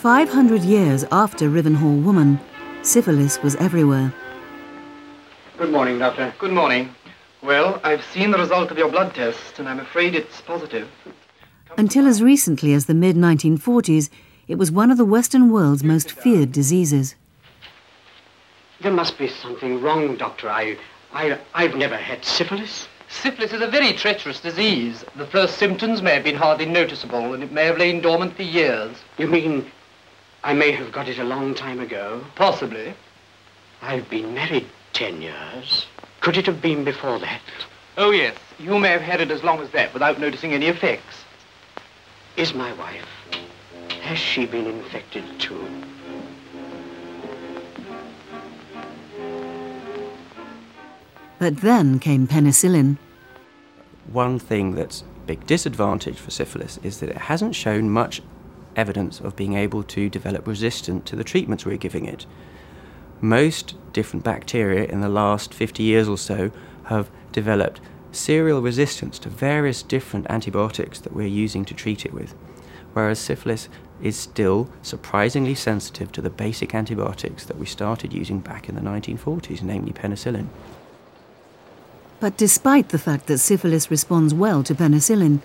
500 years after Rivenhall Woman, syphilis was everywhere. Good morning, Doctor. Good morning. Well, I've seen the result of your blood test, and I'm afraid it's positive. Until as recently as the mid 1940s, it was one of the Western world's most feared diseases. There must be something wrong, Doctor. I, I, I've never had syphilis. Syphilis is a very treacherous disease. The first symptoms may have been hardly noticeable, and it may have lain dormant for years. You mean I may have got it a long time ago? Possibly. I've been married ten years. Could it have been before that? Oh, yes. You may have had it as long as that without noticing any effects. Is my wife, has she been infected too? But then came penicillin. One thing that's a big disadvantage for syphilis is that it hasn't shown much evidence of being able to develop resistance to the treatments we're giving it. Most different bacteria in the last 50 years or so have developed serial resistance to various different antibiotics that we're using to treat it with, whereas syphilis is still surprisingly sensitive to the basic antibiotics that we started using back in the 1940s, namely penicillin. But despite the fact that syphilis responds well to penicillin,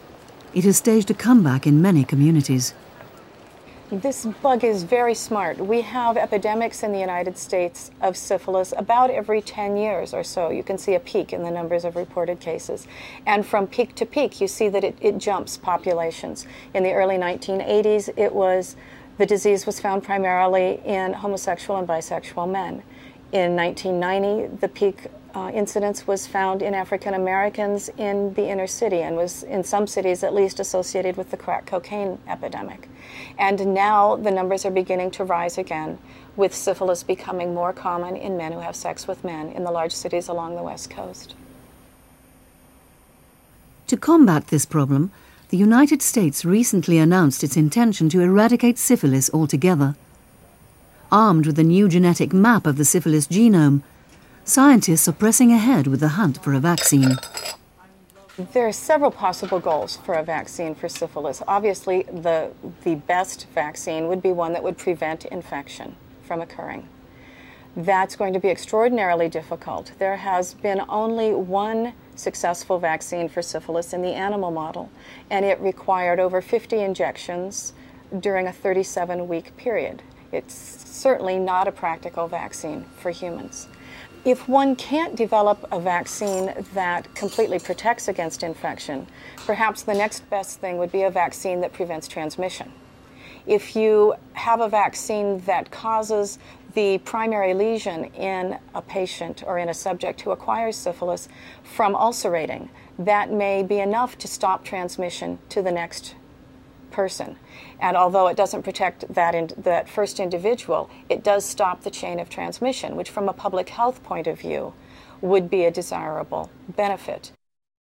it has staged a comeback in many communities. This bug is very smart. We have epidemics in the United States of syphilis about every 10 years or so. You can see a peak in the numbers of reported cases. And from peak to peak, you see that it, it jumps populations. In the early 1980s, it was the disease was found primarily in homosexual and bisexual men. In 1990, the peak uh, incidence was found in African Americans in the inner city and was in some cities at least associated with the crack cocaine epidemic. And now the numbers are beginning to rise again, with syphilis becoming more common in men who have sex with men in the large cities along the West Coast. To combat this problem, the United States recently announced its intention to eradicate syphilis altogether. Armed with a new genetic map of the syphilis genome, scientists are pressing ahead with the hunt for a vaccine. There are several possible goals for a vaccine for syphilis. Obviously, the, the best vaccine would be one that would prevent infection from occurring. That's going to be extraordinarily difficult. There has been only one successful vaccine for syphilis in the animal model, and it required over 50 injections during a 37 week period. It's certainly not a practical vaccine for humans. If one can't develop a vaccine that completely protects against infection, perhaps the next best thing would be a vaccine that prevents transmission. If you have a vaccine that causes the primary lesion in a patient or in a subject who acquires syphilis from ulcerating, that may be enough to stop transmission to the next person. And although it doesn't protect that, in, that first individual, it does stop the chain of transmission, which from a public health point of view would be a desirable benefit.